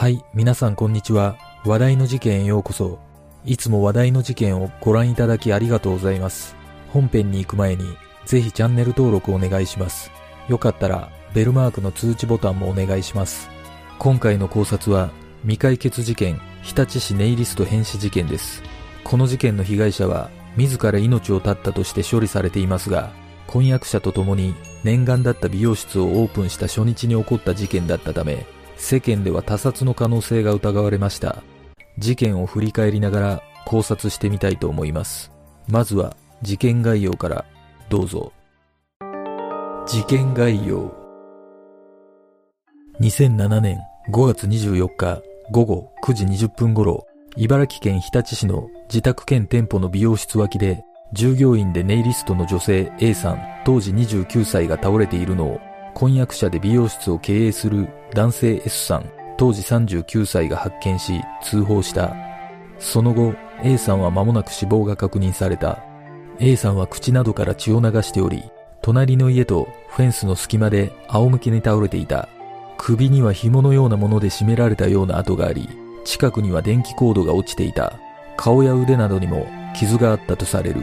はい、皆さんこんにちは。話題の事件へようこそ。いつも話題の事件をご覧いただきありがとうございます。本編に行く前に、ぜひチャンネル登録お願いします。よかったら、ベルマークの通知ボタンもお願いします。今回の考察は、未解決事件、日立市ネイリスト変死事件です。この事件の被害者は、自ら命を絶ったとして処理されていますが、婚約者と共に念願だった美容室をオープンした初日に起こった事件だったため、世間では他殺の可能性が疑われました。事件を振り返りながら考察してみたいと思います。まずは事件概要からどうぞ。事件概要。2007年5月24日午後9時20分頃、茨城県日立市の自宅兼店舗の美容室脇で、従業員でネイリストの女性 A さん当時29歳が倒れているのを婚約者で美容室を経営する男性 S さん当時39歳が発見し通報した。その後 A さんは間もなく死亡が確認された。A さんは口などから血を流しており、隣の家とフェンスの隙間で仰向けに倒れていた。首には紐のようなもので絞められたような跡があり、近くには電気コードが落ちていた。顔や腕などにも傷があったとされる。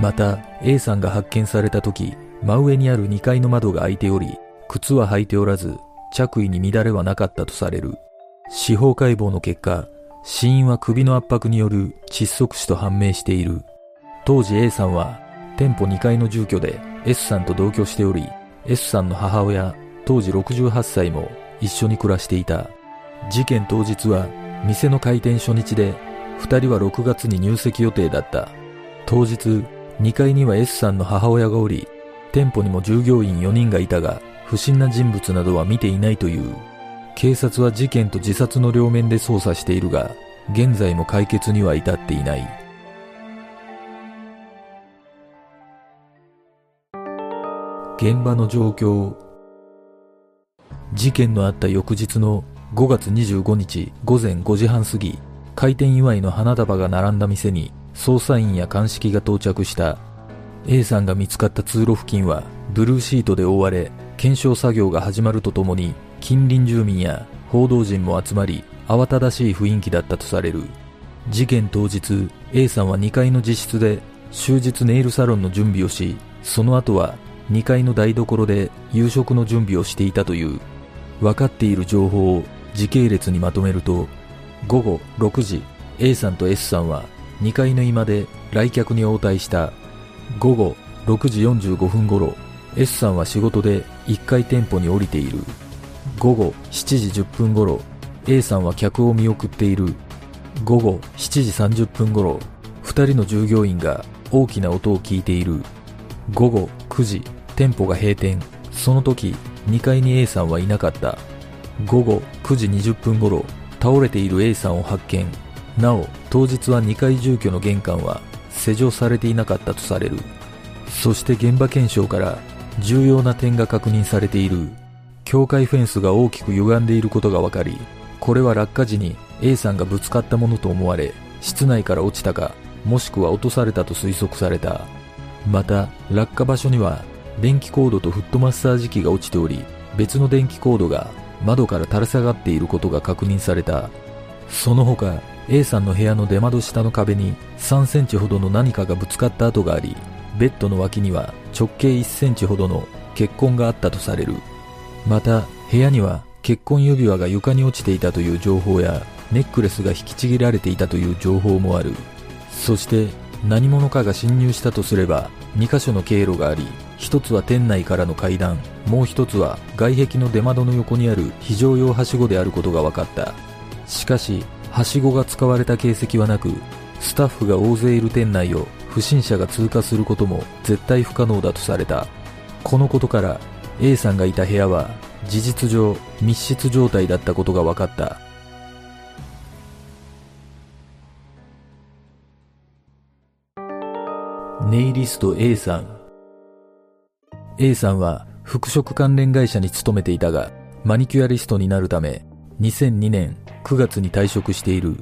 また、A さんが発見された時、真上にある2階の窓が開いており、靴は履いておらず、着衣に乱れはなかったとされる。司法解剖の結果、死因は首の圧迫による窒息死と判明している。当時 A さんは、店舗2階の住居で S さんと同居しており、S さんの母親、当時68歳も一緒に暮らしていた。事件当日は、店の開店初日で、二人は6月に入籍予定だった。当日、2階には S さんの母親がおり、店舗にも従業員4人がいたが、不審な人物などは見ていないという。警察は事件と自殺の両面で捜査しているが、現在も解決には至っていない。現場の状況事件のあった翌日の5月25日午前5時半過ぎ、開店祝いの花束が並んだ店に捜査員や鑑識が到着した A さんが見つかった通路付近はブルーシートで覆われ検証作業が始まるとともに近隣住民や報道陣も集まり慌ただしい雰囲気だったとされる。事件当日 A さんは2階の自室で終日ネイルサロンの準備をしその後は2階の台所で夕食の準備をしていたという。分かっている情報を時系列にまとめると午後6時 A さんと S さんは2階の居間で来客に応対した午後6時45分頃 S さんは仕事で1階店舗に降りている。午後7時10分頃 A さんは客を見送っている。午後7時30分頃2人の従業員が大きな音を聞いている。午後9時店舗が閉店。その時2階に A さんはいなかった。午後9時20分頃倒れている A さんを発見。なお当日は2階住居の玄関は施錠されていなかったとされる。そして現場検証から重要な点が確認されている。境界フェンスが大きく歪んでいることが分かりこれは落下時に A さんがぶつかったものと思われ室内から落ちたかもしくは落とされたと推測された。また落下場所には電気コードとフットマッサージ機が落ちており別の電気コードが窓から垂れ下がっていることが確認された。その他 A さんの部屋の出窓下の壁に3センチほどの何かがぶつかった跡がありベッドの脇には直径1センチほどの血痕があったとされる。また部屋には結婚指輪が床に落ちていたという情報やネックレスが引きちぎられていたという情報もある。そして何者かが侵入したとすれば2箇所の経路があり一つは店内からの階段もう一つは外壁の出窓の横にある非常用はしごであることが分かった。しかしはしごが使われた形跡はなくスタッフが大勢いる店内を不審者が通過することも絶対不可能だとされた。このことから A さんがいた部屋は事実上密室状態だったことが分かった。ネイリスト A さん。A さんは服飾関連会社に勤めていたがマニキュアリストになるため2002年9月に退職している。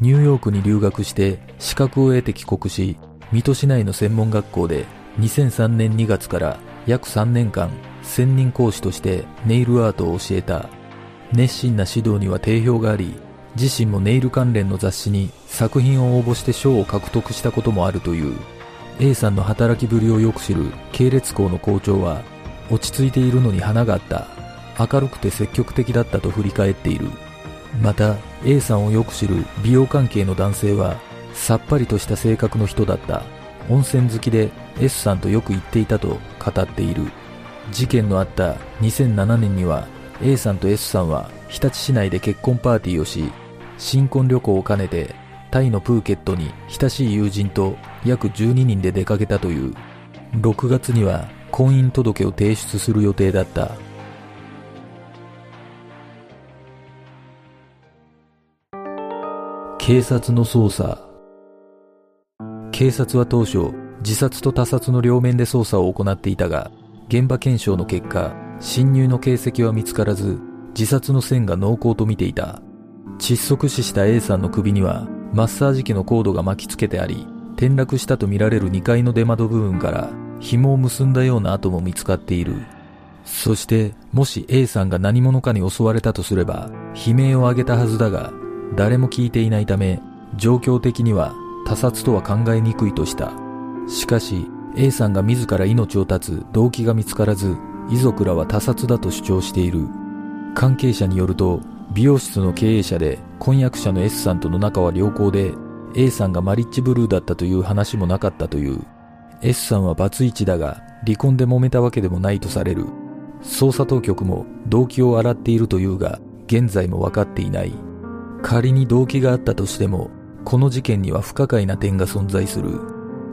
ニューヨークに留学して資格を得て帰国し水戸市内の専門学校で2003年2月から約3年間専任講師としてネイルアートを教えた。熱心な指導には定評があり、自身もネイル関連の雑誌に作品を応募して賞を獲得したこともあるという。A さんの働きぶりをよく知る系列校の校長は落ち着いているのに花があった。明るくて積極的だったと振り返っている。また A さんをよく知る美容関係の男性はさっぱりとした性格の人だった。温泉好きで S さんとよく行っていたと語っている。事件のあった2007年には A さんと S さんは日立市内で結婚パーティーをし新婚旅行を兼ねてタイのプーケットに親しい友人と約12人で出かけたという。6月には婚姻届を提出する予定だった。警察の捜査。警察は当初自殺と他殺の両面で捜査を行っていたが現場検証の結果侵入の形跡は見つからず自殺の線が濃厚と見ていた。窒息死した A さんの首にはマッサージ機のコードが巻き付けてあり転落したとみられる2階の出窓部分から紐を結んだような跡も見つかっている。そしてもし A さんが何者かに襲われたとすれば悲鳴を上げたはずだが誰も聞いていないため状況的には他殺とは考えにくいとした。しかし A さんが自ら命を絶つ動機が見つからず遺族らは他殺だと主張している。関係者によると美容室の経営者で婚約者の S さんとの仲は良好で A さんがマリッジブルーだったという話もなかったという。S さんはバツイチだが離婚で揉めたわけでもないとされる。捜査当局も動機を洗っているというが現在も分かっていない。仮に動機があったとしてもこの事件には不可解な点が存在する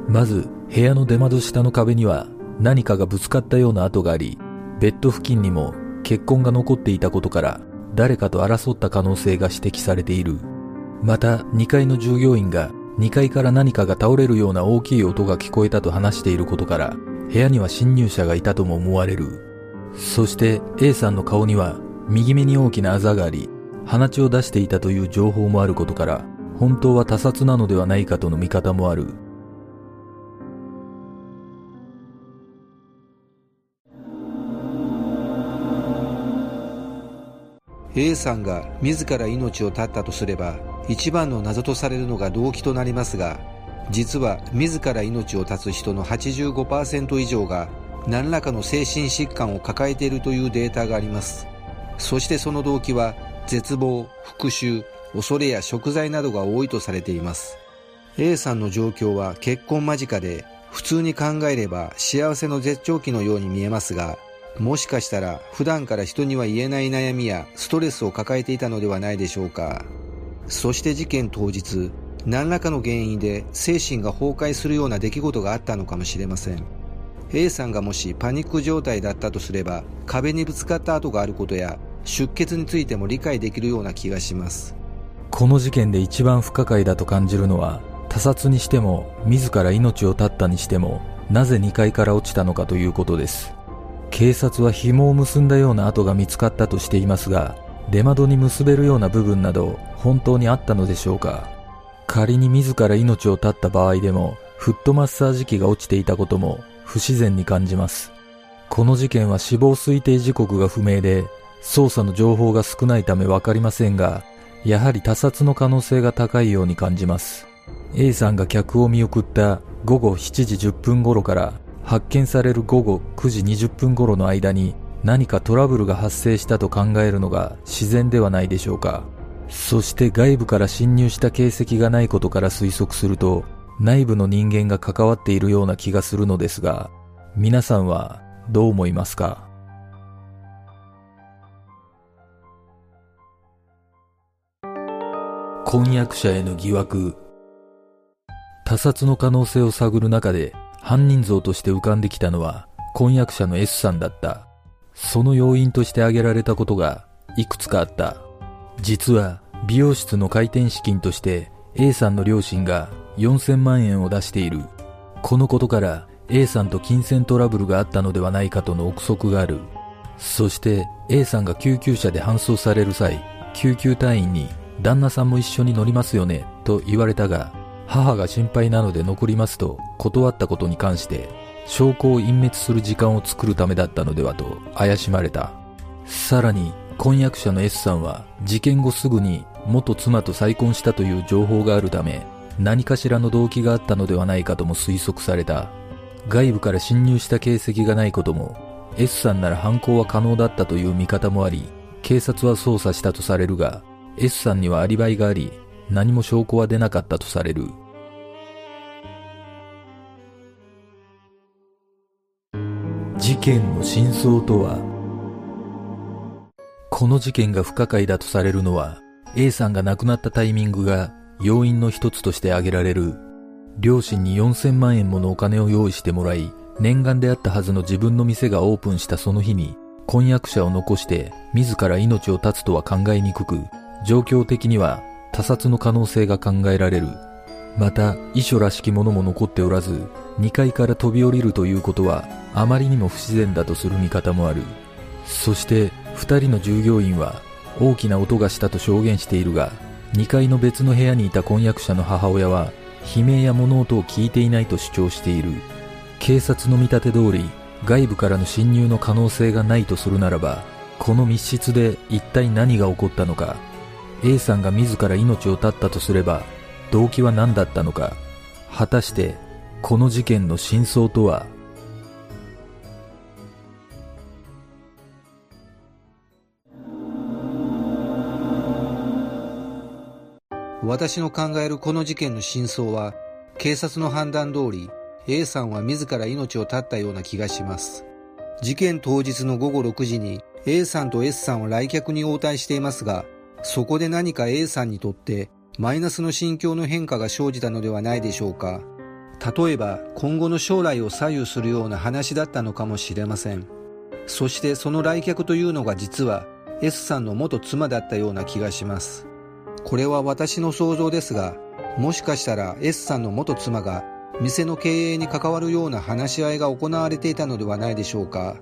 まず部屋の出窓下の壁には何かがぶつかったような跡がありベッド付近にも血痕が残っていたことから誰かと争った可能性が指摘されている。また、2階の従業員が2階から何かが倒れるような大きい音が聞こえたと話していることから、部屋には侵入者がいたとも思われる。そして A さんの顔には右目に大きなあざがあり、鼻血を出していたという情報もあることから、本当は他殺なのではないかとの見方もある。A さんが自ら命を絶ったとすれば一番の謎とされるのが動機となりますが実は自ら命を絶つ人の85%以上が何らかの精神疾患を抱えているというデータがありますそしてその動機は絶望復讐恐れや贖罪などが多いとされています。A さんの状況は結婚間近で普通に考えれば幸せの絶頂期のように見えますがもしかしたら普段から人には言えない悩みやストレスを抱えていたのではないでしょうか。そして事件当日何らかの原因で精神が崩壊するような出来事があったのかもしれません。A さんがもしパニック状態だったとすれば壁にぶつかった跡があることや出血についても理解できるような気がします。この事件で一番不可解だと感じるのは他殺にしても自ら命を絶ったにしてもなぜ2階から落ちたのかということです。警察は紐を結んだような跡が見つかったとしていますが出窓に結べるような部分など本当にあったのでしょうか。仮に自ら命を絶った場合でもフットマッサージ機が落ちていたことも不自然に感じます。この事件は死亡推定時刻が不明で捜査の情報が少ないためわかりませんがやはり他殺の可能性が高いように感じます A さんが客を見送った午後7時10分頃から発見される午後9時20分頃の間に何かトラブルが発生したと考えるのが自然ではないでしょうか。そして外部から侵入した形跡がないことから推測すると内部の人間が関わっているような気がするのですが、皆さんはどう思いますか？婚約者への疑惑他殺の可能性を探る中で犯人像として浮かんできたのは婚約者の S さんだった。その要因として挙げられたことがいくつかあった。実は美容室の開店資金として A さんの両親が4000万円を出している。このことから A さんと金銭トラブルがあったのではないかとの憶測がある。そして A さんが救急車で搬送される際、救急隊員に旦那さんも一緒に乗りますよねと言われたが、母が心配なので残りますと断ったことに関して証拠を隠滅する時間を作るためだったのではと怪しまれた。さらに婚約者の S さんは事件後すぐに元妻と再婚したという情報があるため何かしらの動機があったのではないかとも推測された外部から侵入した形跡がないことも S さんなら犯行は可能だったという見方もあり警察は捜査したとされるが S さんにはアリバイがあり何も証拠は出なかったとされる。事件の真相とはこの事件が不可解だとされるのは A さんが亡くなったタイミングが要因の一つとして挙げられる。両親に4000万円ものお金を用意してもらい念願であったはずの自分の店がオープンしたその日に婚約者を残して自ら命を絶つとは考えにくく状況的には他殺の可能性が考えられる。また遺書らしきものも残っておらず2階から飛び降りるということはあまりにも不自然だとする見方もある。そして2人の従業員は大きな音がしたと証言しているが2階の別の部屋にいた婚約者の母親は悲鳴や物音を聞いていないと主張している。警察の見立て通り外部からの侵入の可能性がないとするならばこの密室で一体何が起こったのか A さんが自ら命を絶ったとすれば動機は何だったのか。果たしてこの事件の真相とは？私の考えるこの事件の真相は警察の判断通り A さんは自ら命を絶ったような気がします。事件当日の午後6時に A さんと S さんは来客に応対していますがそこで何か A さんにとってマイナスの心境の変化が生じたのではないでしょうか。例えば今後の将来を左右するような話だったのかもしれません。そしてその来客というのが実は S さんの元妻だったような気がします。これは私の想像ですがもしかしたら S さんの元妻が店の経営に関わるような話し合いが行われていたのではないでしょうか。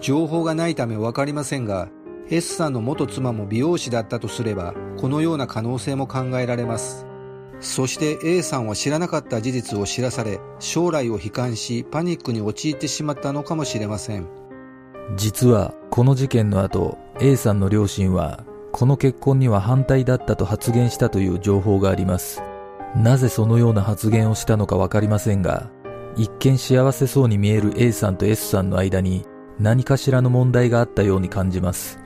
情報がないため分かりませんが S さんの元妻も美容師だったとすればこのような可能性も考えられます。そして A さんは知らなかった事実を知らされ将来を悲観しパニックに陥ってしまったのかもしれません。実はこの事件の後 A さんの両親はこの結婚には反対だったと発言したという情報があります。なぜそのような発言をしたのかわかりませんが一見幸せそうに見える A さんと S さんの間に何かしらの問題があったように感じます。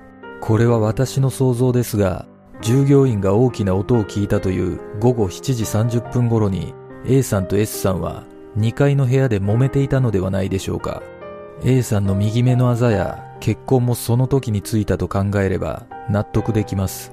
これは私の想像ですが、従業員が大きな音を聞いたという午後7時30分頃に A さんと S さんは2階の部屋で揉めていたのではないでしょうか。A さんの右目のあざや血痕もその時についたと考えれば納得できます。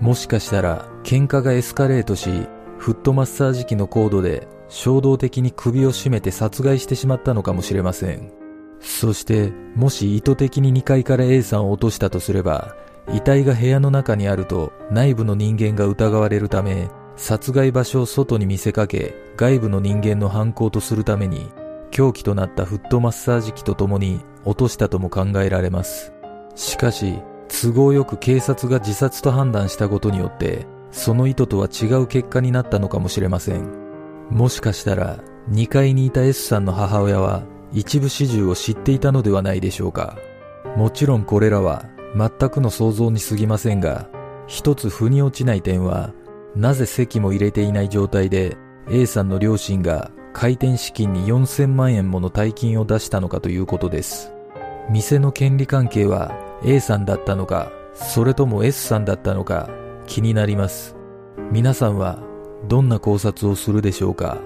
もしかしたら喧嘩がエスカレートし、フットマッサージ機のコードで衝動的に首を絞めて殺害してしまったのかもしれません。そして、もし意図的に2階から A さんを落としたとすれば、遺体が部屋の中にあると内部の人間が疑われるため、殺害場所を外に見せかけ、外部の人間の犯行とするために、凶器となったフットマッサージ機とともに落としたとも考えられます。しかし、都合よく警察が自殺と判断したことによって、その意図とは違う結果になったのかもしれません。もしかしたら、2階にいた S さんの母親は一部始終を知っていたのではないでしょうか。もちろんこれらは全くの想像に過ぎませんが、一つ腑に落ちない点は、なぜ席も入れていない状態で A さんの両親が開店資金に4000万円もの大金を出したのかということです。店の権利関係は A さんだったのか、それとも S さんだったのか気になります。皆さんはどんな考察をするでしょうか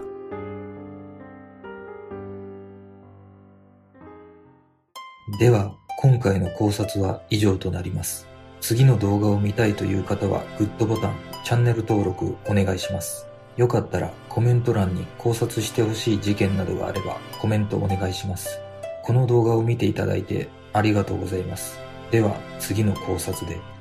では、今回の考察は以上となります。次の動画を見たいという方はグッドボタン、チャンネル登録お願いします。よかったらコメント欄に考察してほしい事件などがあればコメントお願いします。この動画を見ていただいてありがとうございます。では次の考察で。